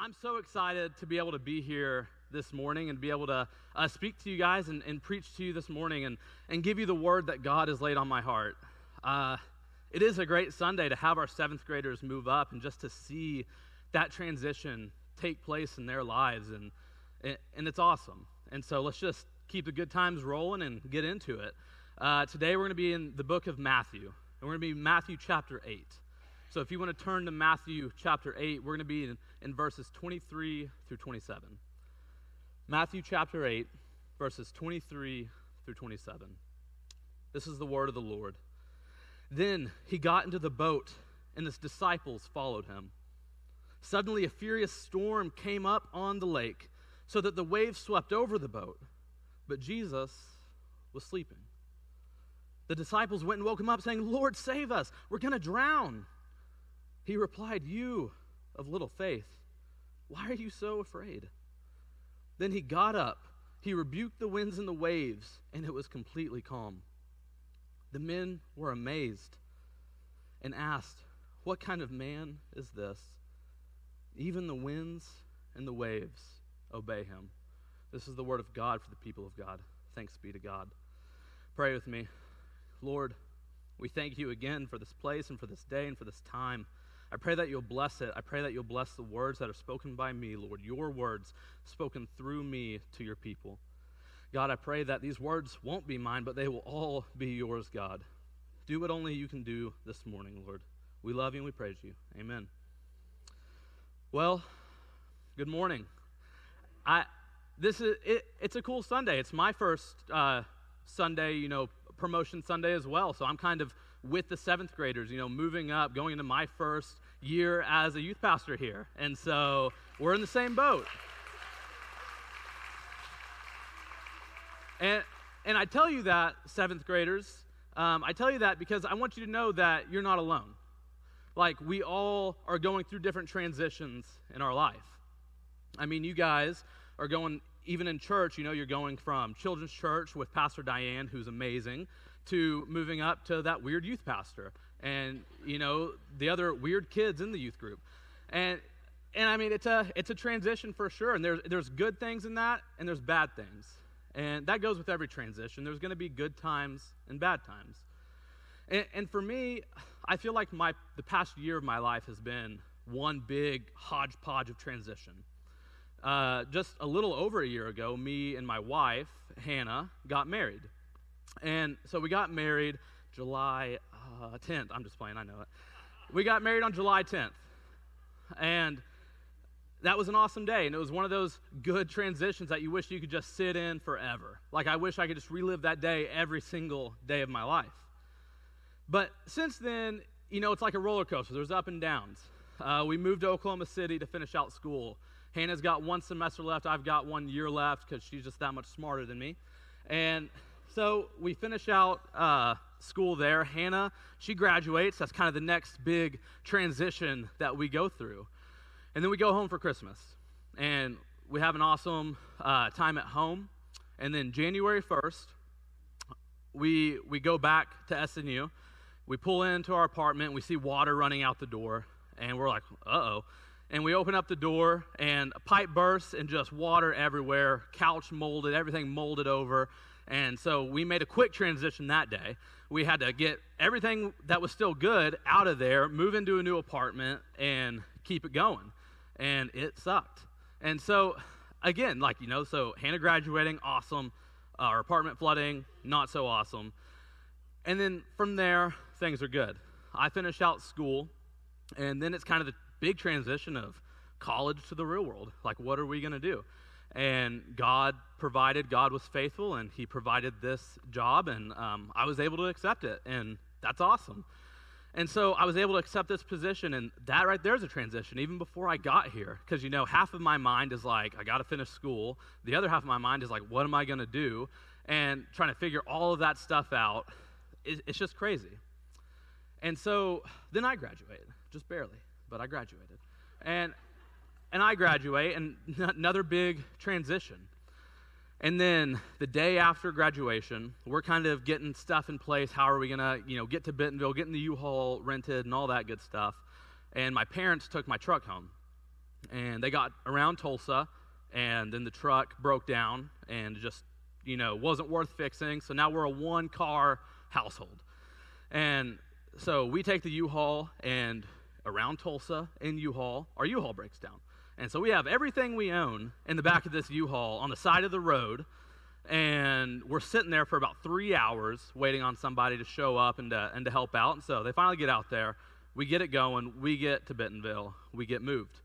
I'm so excited to be able to be here this morning and be able to uh, speak to you guys and, and, preach to you this morning and, and give you the word that God has laid on my heart. Uh, it is a great Sunday to have our seventh graders move up and just to see that transition take place in their lives. And, and it's awesome. And so let's just keep the good times rolling and get into it. Uh, today we're going to be in the book of Matthew, and we're going to be Matthew chapter 8. So if you want to turn to Matthew chapter 8, we're going to be in, in verses 23 through 27. Matthew chapter 8, verses 23 through 27. This is the word of the Lord. Then he got into the boat, and his disciples followed him. Suddenly, a furious storm came up on the lake, so that the waves swept over the boat. But Jesus was sleeping. The disciples went and woke him up, saying, Lord, save us. We're going to drown. He replied, You of little faith, why are you so afraid? Then he got up, he rebuked the winds and the waves, and it was completely calm. The men were amazed and asked, What kind of man is this? Even the winds and the waves obey him. This is the word of God for the people of God. Thanks be to God. Pray with me. Lord, we thank you again for this place and for this day and for this time. I pray that you'll bless it. I pray that you'll bless the words that are spoken by me, Lord, your words spoken through me to your people. God, I pray that these words won't be mine, but they will all be yours, God. Do what only you can do this morning, Lord. We love you and we praise you. Amen. Well, good morning. I this is it, it's a cool Sunday. It's my first uh, Sunday, you know, promotion Sunday as well. So I'm kind of with the seventh graders, you know, moving up, going into my first year as a youth pastor here. And so we're in the same boat. And, and I tell you that, seventh graders, um, I tell you that because I want you to know that you're not alone. Like, we all are going through different transitions in our life. I mean, you guys are going, even in church, you know, you're going from children's church with Pastor Diane, who's amazing, to moving up to that weird youth pastor and you know the other weird kids in the youth group. And and i mean it's a it's a transition for sure and there's there's good things in that and there's bad things. And that goes with every transition. There's going to be good times and bad times. And, and for me i feel like my the past year of my life has been one big hodgepodge of transition. Uh, just a little over a year ago me and my wife hannah got married and so we got married July uh, 10th. I'm just playing, I know it. We got married on July 10th. And that was an awesome day. And it was one of those good transitions that you wish you could just sit in forever. Like, I wish I could just relive that day every single day of my life. But since then, you know, it's like a roller coaster, there's up and downs. Uh, we moved to Oklahoma City to finish out school. Hannah's got one semester left. I've got one year left because she's just that much smarter than me. And so we finish out uh, school there. Hannah, she graduates. That's kind of the next big transition that we go through. And then we go home for Christmas. And we have an awesome uh, time at home. And then January 1st, we, we go back to SNU. We pull into our apartment. We see water running out the door. And we're like, uh oh. And we open up the door, and a pipe bursts, and just water everywhere, couch molded, everything molded over. And so we made a quick transition that day. We had to get everything that was still good out of there, move into a new apartment, and keep it going. And it sucked. And so, again, like, you know, so Hannah graduating, awesome. Uh, our apartment flooding, not so awesome. And then from there, things are good. I finished out school, and then it's kind of the big transition of college to the real world. Like, what are we going to do? And God provided, God was faithful, and He provided this job, and um, I was able to accept it, and that's awesome. And so I was able to accept this position, and that right there is a transition, even before I got here. Because, you know, half of my mind is like, I got to finish school. The other half of my mind is like, what am I going to do? And trying to figure all of that stuff out, it's just crazy. And so then I graduated, just barely, but I graduated. And and I graduate, and another big transition. And then the day after graduation, we're kind of getting stuff in place. How are we gonna, you know, get to Bentonville, getting the U-Haul rented, and all that good stuff. And my parents took my truck home, And they got around Tulsa, and then the truck broke down and just, you know, wasn't worth fixing. So now we're a one car household. And so we take the U-Haul and around Tulsa in U-Haul, our U-Haul breaks down. And so we have everything we own in the back of this U-Haul on the side of the road. And we're sitting there for about three hours waiting on somebody to show up and to, and to help out. And so they finally get out there. We get it going. We get to Bentonville. We get moved.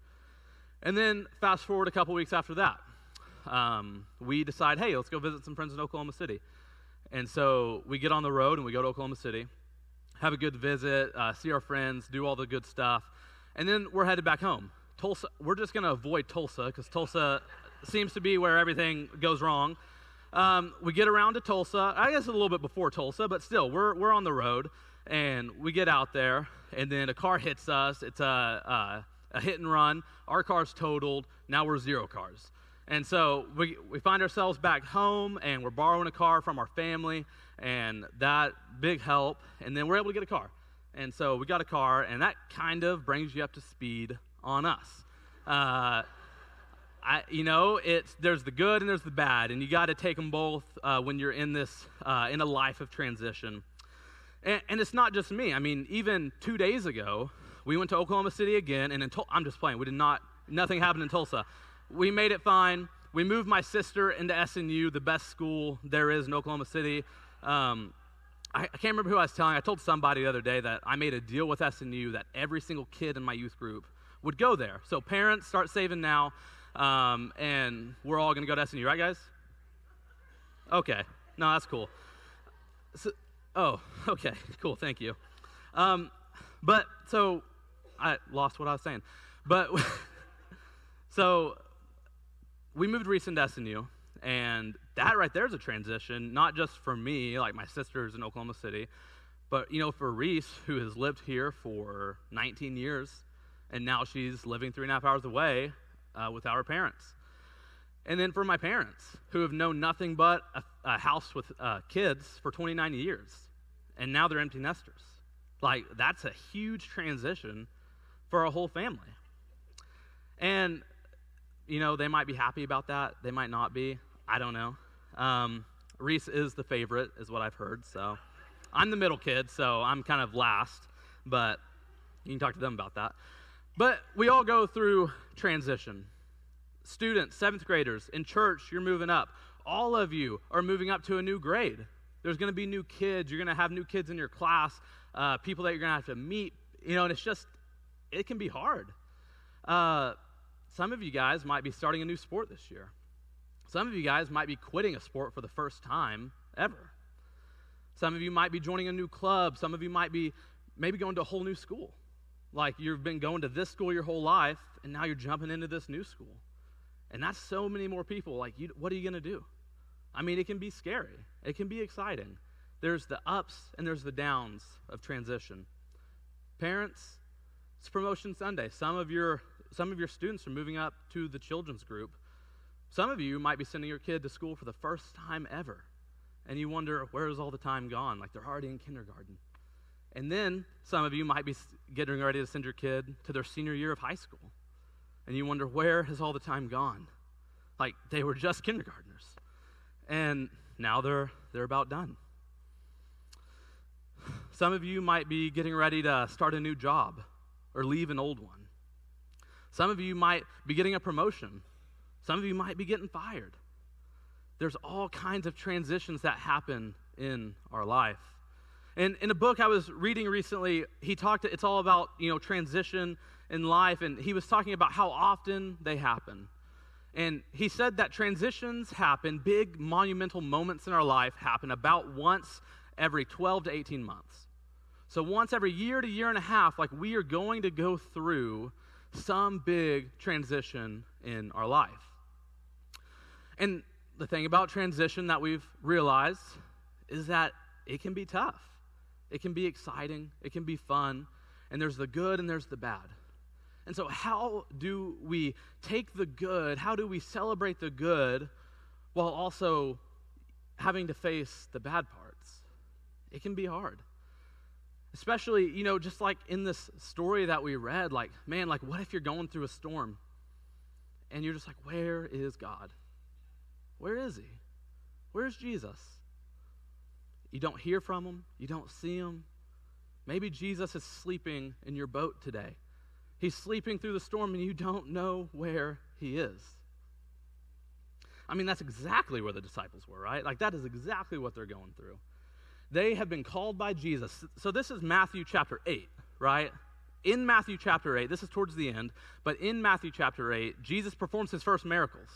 And then fast forward a couple weeks after that, um, we decide, hey, let's go visit some friends in Oklahoma City. And so we get on the road and we go to Oklahoma City, have a good visit, uh, see our friends, do all the good stuff. And then we're headed back home. Tulsa, we're just going to avoid Tulsa because Tulsa seems to be where everything goes wrong. Um, we get around to Tulsa. I guess a little bit before Tulsa, but still, we're, we're on the road. And we get out there, and then a car hits us. It's a, a, a hit and run. Our car's totaled. Now we're zero cars. And so we, we find ourselves back home, and we're borrowing a car from our family, and that big help. And then we're able to get a car. And so we got a car, and that kind of brings you up to speed on us. Uh, I, you know, it's there's the good and there's the bad, and you got to take them both uh, when you're in this uh, in a life of transition. And, and, it's not just me. I mean, even two days ago, we went to Oklahoma City again, and Tul- I'm just playing. We did not. Nothing happened in Tulsa. We made it fine. We moved my sister into SNU, the best school there is in Oklahoma City. Um, I, I can't remember who I was telling. I told somebody the other day that I made a deal with SNU that every single kid in my youth group would go there. So parents, start saving now, um, and we're all going to go to SNU, right, guys? Okay. No, that's cool. So, oh, okay, cool. Thank you. Um, but so I lost what I was saying. But so we moved recent to SNU, and that right there is a transition, not just for me, like my sister's in Oklahoma City, but you know, for Reese, who has lived here for 19 years and now she's living three and a half hours away uh, without parents. And then for my parents, who have known nothing but a, a house with uh, kids for 29 years, and now they're empty nesters. Like, that's a huge transition for a whole family. And, you know, they might be happy about that. They might not be. I don't know. Um, Reese is the favorite, is what I've heard. So I'm the middle kid, so I'm kind of last, but you can talk to them about that. But we all go through transition. Students, seventh graders, in church, you're moving up. All of you are moving up to a new grade. There's going to be new kids. You're going to have new kids in your class, uh, people that you're going to have to meet. You know, and it's just, it can be hard. Uh, some of you guys might be starting a new sport this year. Some of you guys might be quitting a sport for the first time ever. Some of you might be joining a new club. Some of you might be maybe going to a whole new school. Like you've been going to this school your whole life, and now you're jumping into this new school. And that's so many more people. Like, you, what are you going to do? I mean, it can be scary, it can be exciting. There's the ups and there's the downs of transition. Parents, it's Promotion Sunday. Some of your some of your students are moving up to the children's group. Some of you might be sending your kid to school for the first time ever. And you wonder, where is all the time gone? Like they're already in kindergarten. And then some of you might be getting ready to send your kid to their senior year of high school. And you wonder, where has all the time gone? Like they were just kindergartners. And now they're, they're about done. Some of you might be getting ready to start a new job or leave an old one. Some of you might be getting a promotion. Some of you might be getting fired. There's all kinds of transitions that happen in our life. And in a book I was reading recently, he talked, it's all about, you know, transition in life, and he was talking about how often they happen. And he said that transitions happen, big monumental moments in our life happen about once every 12 to 18 months. So once every year to year and a half, like we are going to go through some big transition in our life. And the thing about transition that we've realized is that it can be tough. It can be exciting, it can be fun, and there's the good and there's the bad. And so, how do we take the good? How do we celebrate the good while also having to face the bad parts? It can be hard. Especially, you know, just like in this story that we read, like, man, like, what if you're going through a storm and you're just like, where is God? Where is he? Where's Jesus? You don't hear from him, you don't see him. Maybe Jesus is sleeping in your boat today. He's sleeping through the storm and you don't know where he is. I mean, that's exactly where the disciples were, right? Like, that is exactly what they're going through. They have been called by Jesus. So, this is Matthew chapter 8, right? In Matthew chapter 8, this is towards the end, but in Matthew chapter 8, Jesus performs his first miracles.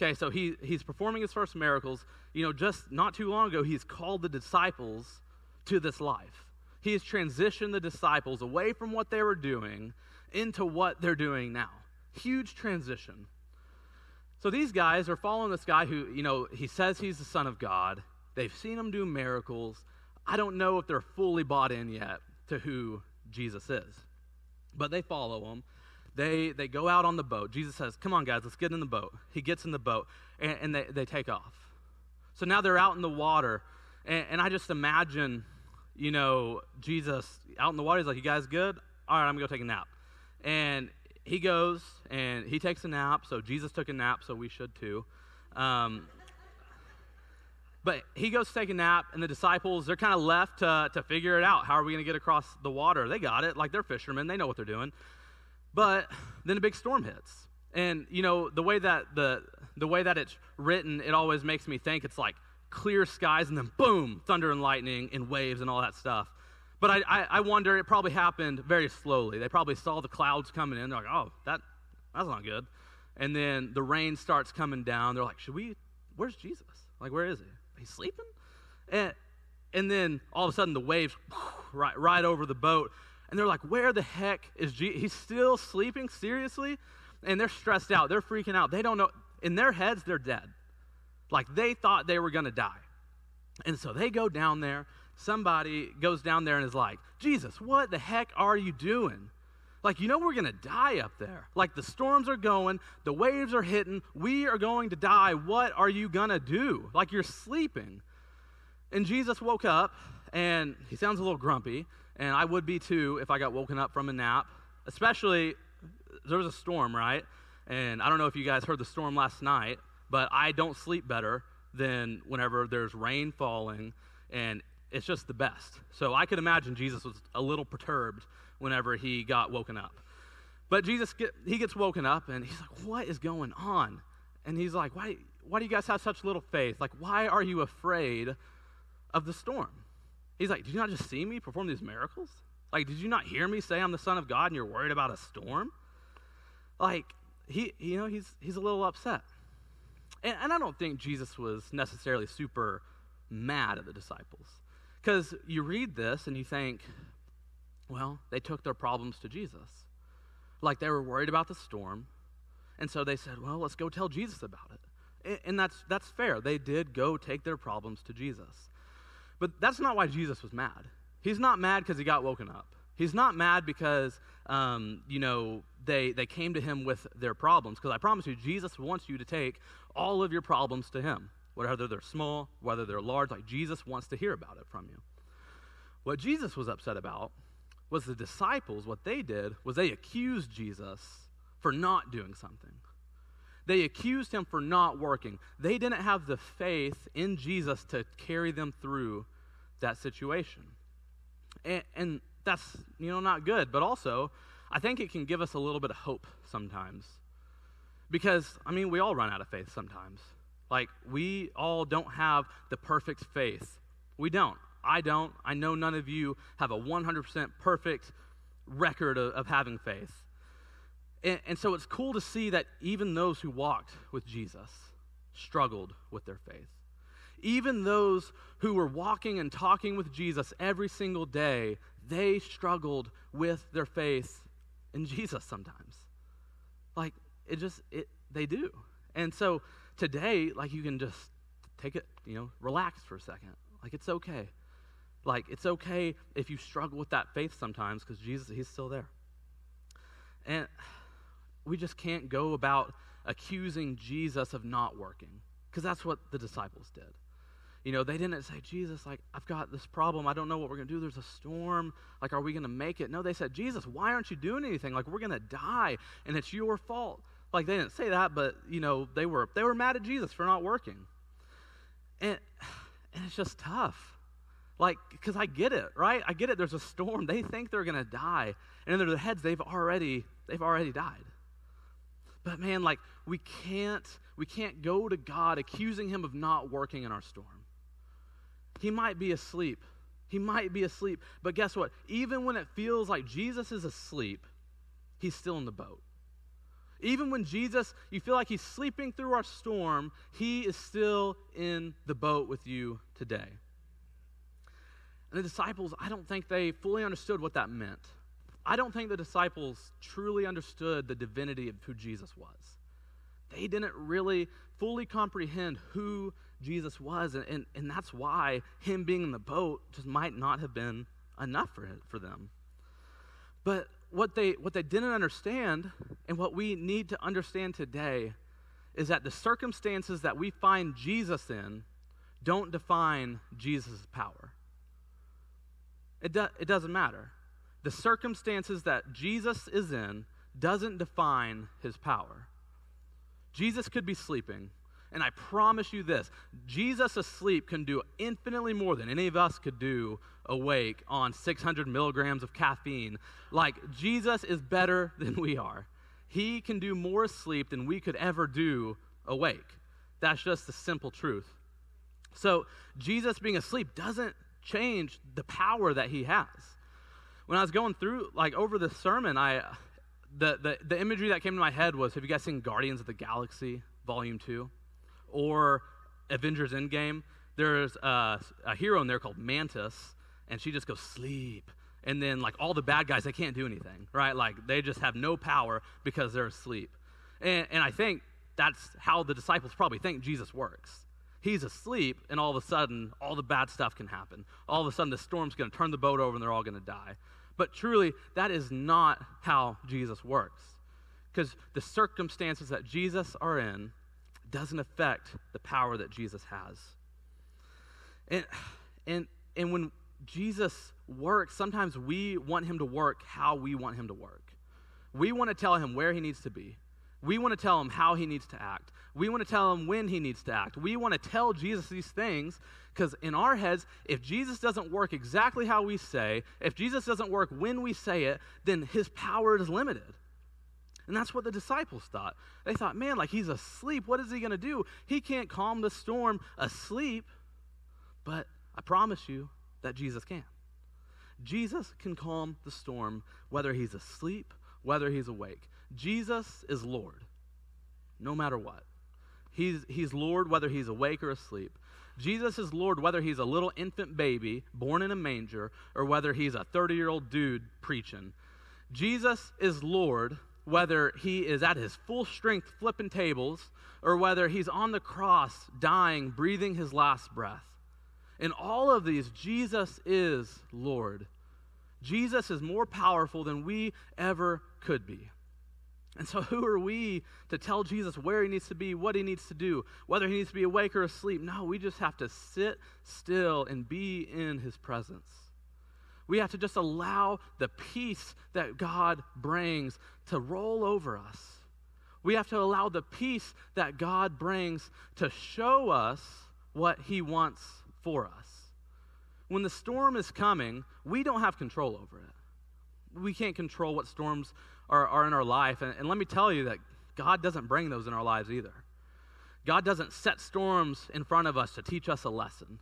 Okay, so he, he's performing his first miracles. You know, just not too long ago, he's called the disciples to this life. He has transitioned the disciples away from what they were doing into what they're doing now. Huge transition. So these guys are following this guy who, you know, he says he's the Son of God. They've seen him do miracles. I don't know if they're fully bought in yet to who Jesus is, but they follow him. They, they go out on the boat. Jesus says, Come on, guys, let's get in the boat. He gets in the boat, and, and they, they take off. So now they're out in the water, and, and I just imagine, you know, Jesus out in the water. He's like, You guys good? All right, I'm going to go take a nap. And he goes and he takes a nap. So Jesus took a nap, so we should too. Um, but he goes to take a nap, and the disciples, they're kind of left to, to figure it out. How are we going to get across the water? They got it. Like they're fishermen, they know what they're doing. But then a big storm hits. And, you know, the way that the, the way that it's written, it always makes me think it's like clear skies and then boom, thunder and lightning and waves and all that stuff. But I, I, I, wonder, it probably happened very slowly. They probably saw the clouds coming in. They're like, oh, that, that's not good. And then the rain starts coming down. They're like, should we, where's Jesus? Like, where is he? He's sleeping? And, and then all of a sudden the waves right, right over the boat. And they're like, where the heck is Jesus? He's still sleeping? Seriously? And they're stressed out. They're freaking out. They don't know. In their heads, they're dead. Like they thought they were going to die. And so they go down there somebody goes down there and is like, Jesus, what the heck are you doing? Like, you know, we're going to die up there. Like, the storms are going, the waves are hitting, we are going to die. What are you going to do? Like, you're sleeping. And Jesus woke up, and he sounds a little grumpy, and I would be too if I got woken up from a nap, especially there was a storm, right? And I don't know if you guys heard the storm last night, but I don't sleep better than whenever there's rain falling and it's just the best. So I could imagine Jesus was a little perturbed whenever he got woken up. But Jesus, get, he gets woken up and he's like, What is going on? And he's like, why, why do you guys have such little faith? Like, why are you afraid of the storm? He's like, Did you not just see me perform these miracles? Like, did you not hear me say I'm the Son of God and you're worried about a storm? Like, he, you know, he's, he's a little upset. And, and I don't think Jesus was necessarily super mad at the disciples. Because you read this and you think, well, they took their problems to Jesus. Like they were worried about the storm. And so they said, well, let's go tell Jesus about it. And that's, that's fair. They did go take their problems to Jesus. But that's not why Jesus was mad. He's not mad because he got woken up. He's not mad because, um, you know, they, they came to him with their problems. Because I promise you, Jesus wants you to take all of your problems to him whether they're small, whether they're large, like Jesus wants to hear about it from you. What Jesus was upset about was the disciples, what they did was they accused Jesus for not doing something. They accused him for not working. They didn't have the faith in Jesus to carry them through that situation. And, and that's, you know, not good, but also, I think it can give us a little bit of hope sometimes. Because, I mean, we all run out of faith sometimes. Like, we all don't have the perfect faith. We don't. I don't. I know none of you have a 100% perfect record of, of having faith. And, and so it's cool to see that even those who walked with Jesus struggled with their faith. Even those who were walking and talking with Jesus every single day, they struggled with their faith in Jesus sometimes. Like, it just, it, they do. And so today, like you can just take it, you know, relax for a second. Like it's okay. Like it's okay if you struggle with that faith sometimes because Jesus, He's still there. And we just can't go about accusing Jesus of not working because that's what the disciples did. You know, they didn't say, Jesus, like, I've got this problem. I don't know what we're going to do. There's a storm. Like, are we going to make it? No, they said, Jesus, why aren't you doing anything? Like, we're going to die, and it's your fault. Like they didn't say that, but you know, they were they were mad at Jesus for not working. And and it's just tough. Like, because I get it, right? I get it. There's a storm. They think they're gonna die. And in their heads, they've already, they've already died. But man, like we can't, we can't go to God accusing him of not working in our storm. He might be asleep. He might be asleep. But guess what? Even when it feels like Jesus is asleep, he's still in the boat. Even when Jesus, you feel like he's sleeping through our storm, he is still in the boat with you today. And the disciples, I don't think they fully understood what that meant. I don't think the disciples truly understood the divinity of who Jesus was. They didn't really fully comprehend who Jesus was, and, and, and that's why him being in the boat just might not have been enough for, for them. But what they, what they didn't understand, and what we need to understand today, is that the circumstances that we find Jesus in don't define Jesus' power. It, do, it doesn't matter. The circumstances that Jesus is in doesn't define his power. Jesus could be sleeping, and I promise you this Jesus asleep can do infinitely more than any of us could do awake on 600 milligrams of caffeine. Like, Jesus is better than we are. He can do more asleep than we could ever do awake. That's just the simple truth. So, Jesus being asleep doesn't change the power that he has. When I was going through, like, over the sermon, I. The, the, the imagery that came to my head was have you guys seen Guardians of the Galaxy, Volume 2? Or Avengers Endgame? There's a, a hero in there called Mantis, and she just goes, sleep. And then, like, all the bad guys, they can't do anything, right? Like, they just have no power because they're asleep. And, and I think that's how the disciples probably think Jesus works. He's asleep, and all of a sudden, all the bad stuff can happen. All of a sudden, the storm's going to turn the boat over, and they're all going to die. But truly, that is not how Jesus works. Because the circumstances that Jesus are in doesn't affect the power that Jesus has. And, and, and when Jesus works, sometimes we want him to work how we want him to work. We want to tell him where he needs to be. We want to tell him how he needs to act. We want to tell him when he needs to act. We want to tell Jesus these things because in our heads, if Jesus doesn't work exactly how we say, if Jesus doesn't work when we say it, then his power is limited. And that's what the disciples thought. They thought, man, like he's asleep. What is he going to do? He can't calm the storm asleep. But I promise you that Jesus can. Jesus can calm the storm whether he's asleep, whether he's awake. Jesus is Lord, no matter what. He's, he's Lord whether he's awake or asleep. Jesus is Lord whether he's a little infant baby born in a manger or whether he's a 30 year old dude preaching. Jesus is Lord whether he is at his full strength flipping tables or whether he's on the cross dying, breathing his last breath. In all of these, Jesus is Lord. Jesus is more powerful than we ever could be. And so, who are we to tell Jesus where he needs to be, what he needs to do, whether he needs to be awake or asleep? No, we just have to sit still and be in his presence. We have to just allow the peace that God brings to roll over us. We have to allow the peace that God brings to show us what he wants for us. When the storm is coming, we don't have control over it. We can't control what storms are, are in our life. And, and let me tell you that God doesn't bring those in our lives either. God doesn't set storms in front of us to teach us a lesson.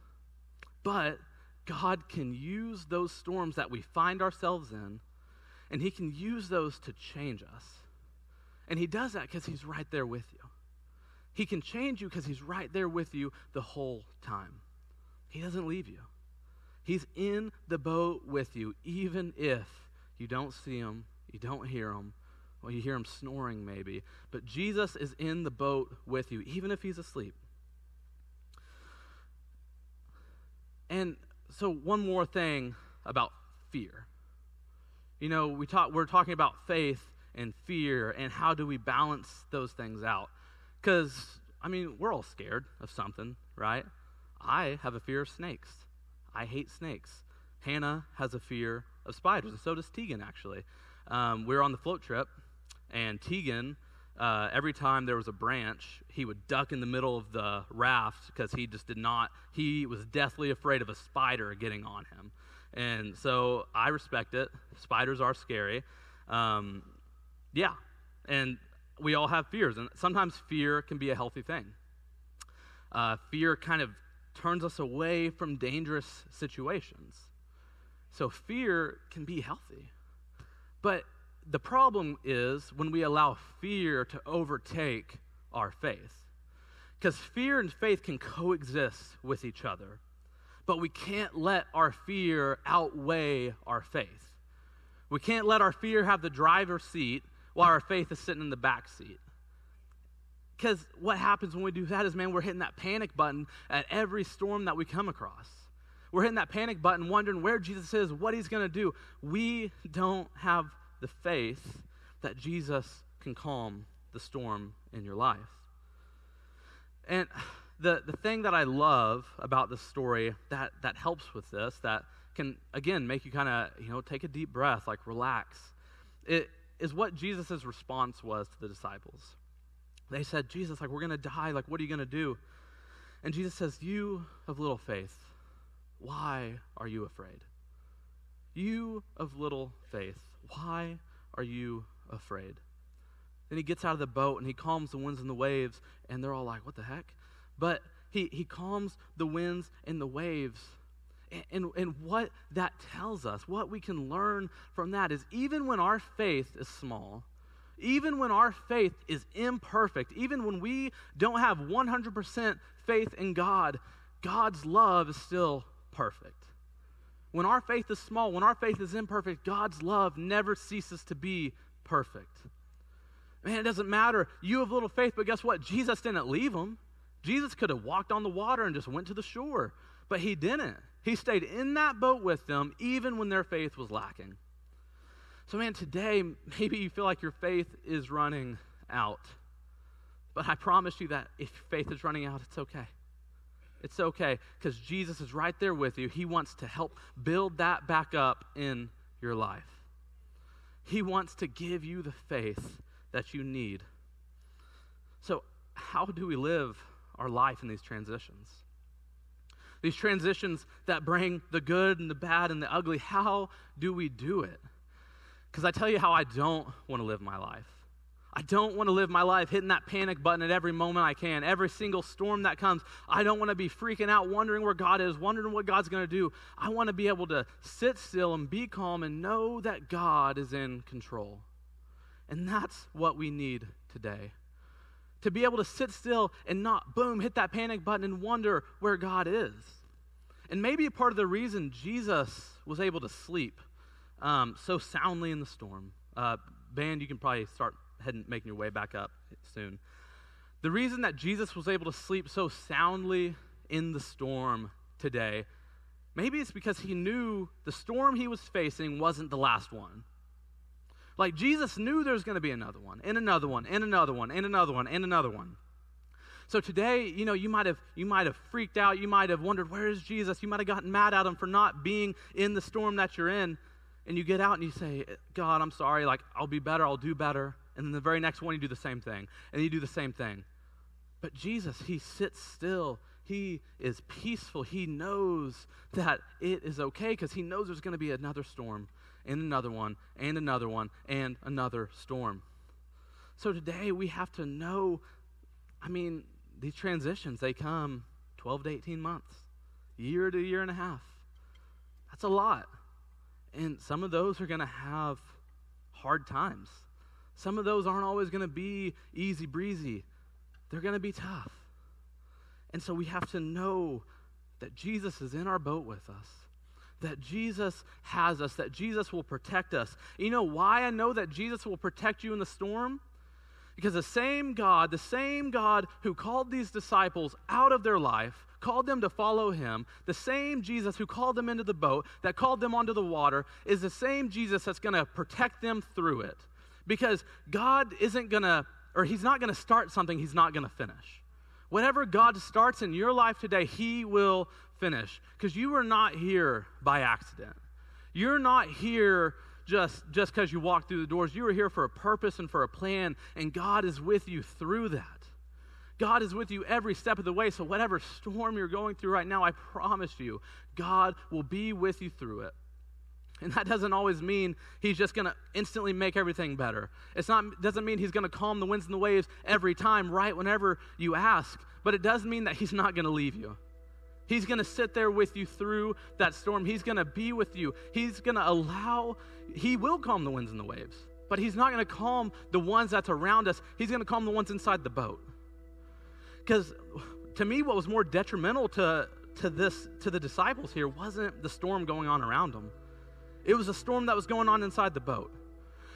But God can use those storms that we find ourselves in, and He can use those to change us. And He does that because He's right there with you. He can change you because He's right there with you the whole time. He doesn't leave you. He's in the boat with you, even if you don't see Him you don't hear him. Well, you hear him snoring maybe. But Jesus is in the boat with you, even if he's asleep. And so, one more thing about fear. You know, we talk, we're talking about faith and fear, and how do we balance those things out? Because, I mean, we're all scared of something, right? I have a fear of snakes. I hate snakes. Hannah has a fear of spiders, and so does Tegan, actually um, we were on the float trip, and Tegan uh, every time there was a branch, he would duck in the middle of the raft because he just did not, he was deathly afraid of a spider getting on him. And so I respect it. Spiders are scary. Um, yeah. And we all have fears, and sometimes fear can be a healthy thing. Uh, fear kind of turns us away from dangerous situations. So fear can be healthy. But the problem is when we allow fear to overtake our faith. Because fear and faith can coexist with each other, but we can't let our fear outweigh our faith. We can't let our fear have the driver's seat while our faith is sitting in the back seat. Because what happens when we do that is, man, we're hitting that panic button at every storm that we come across. We're hitting that panic button, wondering where Jesus is, what he's going to do. We don't have the faith that Jesus can calm the storm in your life. And the, the thing that I love about this story that, that helps with this, that can, again, make you kind of, you know, take a deep breath, like relax, it is what Jesus' response was to the disciples. They said, Jesus, like, we're going to die. Like, what are you going to do? And Jesus says, You of little faith, why are you afraid? You of little faith, why are you afraid? Then he gets out of the boat and he calms the winds and the waves, and they're all like, What the heck? But he, he calms the winds and the waves. And, and, and what that tells us, what we can learn from that is even when our faith is small, even when our faith is imperfect, even when we don't have 100% faith in God, God's love is still perfect. When our faith is small, when our faith is imperfect, God's love never ceases to be perfect. Man, it doesn't matter. You have little faith, but guess what? Jesus didn't leave them. Jesus could have walked on the water and just went to the shore, but he didn't. He stayed in that boat with them even when their faith was lacking. So, man, today, maybe you feel like your faith is running out. But I promise you that if faith is running out, it's okay. It's okay because Jesus is right there with you. He wants to help build that back up in your life. He wants to give you the faith that you need. So, how do we live our life in these transitions? These transitions that bring the good and the bad and the ugly, how do we do it? Because I tell you how I don't want to live my life. I don't want to live my life hitting that panic button at every moment I can. Every single storm that comes, I don't want to be freaking out, wondering where God is, wondering what God's going to do. I want to be able to sit still and be calm and know that God is in control. And that's what we need today. To be able to sit still and not, boom, hit that panic button and wonder where God is. And maybe part of the reason Jesus was able to sleep um, so soundly in the storm. Uh, band, you can probably start heading, making your way back up soon. The reason that Jesus was able to sleep so soundly in the storm today, maybe it's because he knew the storm he was facing wasn't the last one. Like Jesus knew there's going to be another one, and another one, and another one, and another one, and another one. So today, you know, you might have you might have freaked out, you might have wondered where is Jesus? You might have gotten mad at him for not being in the storm that you're in and you get out and you say, God, I'm sorry, like, I'll be better, I'll do better. And then the very next one, you do the same thing. And you do the same thing. But Jesus, He sits still. He is peaceful. He knows that it is okay because He knows there's going to be another storm, and another one, and another one, and another storm. So today, we have to know I mean, these transitions, they come 12 to 18 months, year to year and a half. That's a lot. And some of those are going to have hard times. Some of those aren't always going to be easy breezy, they're going to be tough. And so we have to know that Jesus is in our boat with us, that Jesus has us, that Jesus will protect us. You know why I know that Jesus will protect you in the storm? Because the same God, the same God who called these disciples out of their life, called them to follow him, the same Jesus who called them into the boat, that called them onto the water, is the same Jesus that's going to protect them through it. Because God isn't going to, or he's not going to start something he's not going to finish. Whatever God starts in your life today, he will finish. Because you are not here by accident. You're not here just just because you walked through the doors. You are here for a purpose and for a plan, and God is with you through that. God is with you every step of the way. So, whatever storm you're going through right now, I promise you, God will be with you through it. And that doesn't always mean he's just going to instantly make everything better. It's not doesn't mean he's going to calm the winds and the waves every time right whenever you ask, but it does mean that he's not going to leave you. He's going to sit there with you through that storm. He's going to be with you. He's going to allow he will calm the winds and the waves. But he's not going to calm the ones that's around us. He's going to calm the ones inside the boat. Cuz to me what was more detrimental to to this to the disciples here wasn't the storm going on around them it was a storm that was going on inside the boat.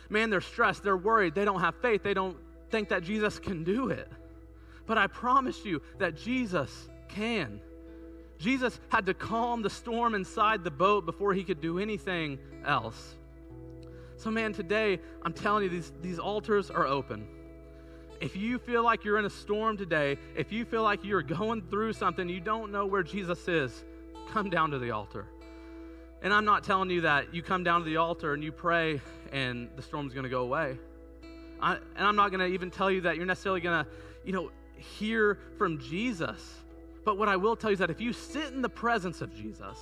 Man, they're stressed, they're worried, they don't have faith, they don't think that Jesus can do it. But I promise you that Jesus can. Jesus had to calm the storm inside the boat before he could do anything else. So, man, today, I'm telling you, these, these altars are open. If you feel like you're in a storm today, if you feel like you're going through something, you don't know where Jesus is, come down to the altar. And I'm not telling you that you come down to the altar and you pray and the storm's going to go away. I, and I'm not going to even tell you that you're necessarily going to, you know, hear from Jesus. But what I will tell you is that if you sit in the presence of Jesus,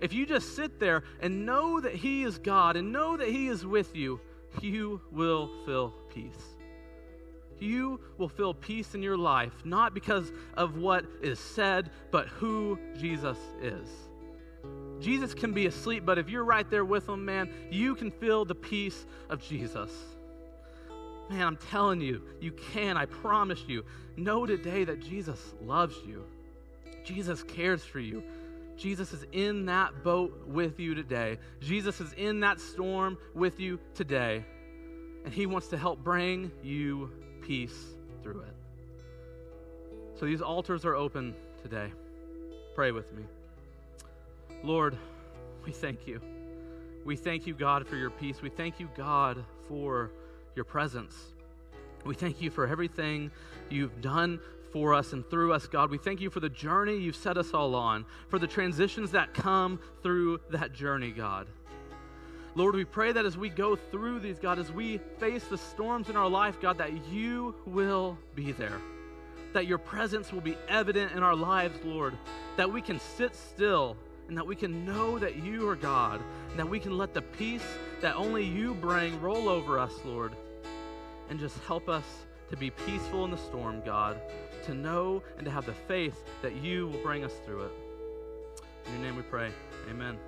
if you just sit there and know that He is God and know that He is with you, you will feel peace. You will feel peace in your life, not because of what is said, but who Jesus is. Jesus can be asleep, but if you're right there with him, man, you can feel the peace of Jesus. Man, I'm telling you, you can. I promise you. Know today that Jesus loves you. Jesus cares for you. Jesus is in that boat with you today. Jesus is in that storm with you today. And he wants to help bring you peace through it. So these altars are open today. Pray with me. Lord, we thank you. We thank you, God, for your peace. We thank you, God, for your presence. We thank you for everything you've done for us and through us, God. We thank you for the journey you've set us all on, for the transitions that come through that journey, God. Lord, we pray that as we go through these, God, as we face the storms in our life, God, that you will be there. That your presence will be evident in our lives, Lord. That we can sit still and that we can know that you are God, and that we can let the peace that only you bring roll over us, Lord, and just help us to be peaceful in the storm, God, to know and to have the faith that you will bring us through it. In your name we pray. Amen.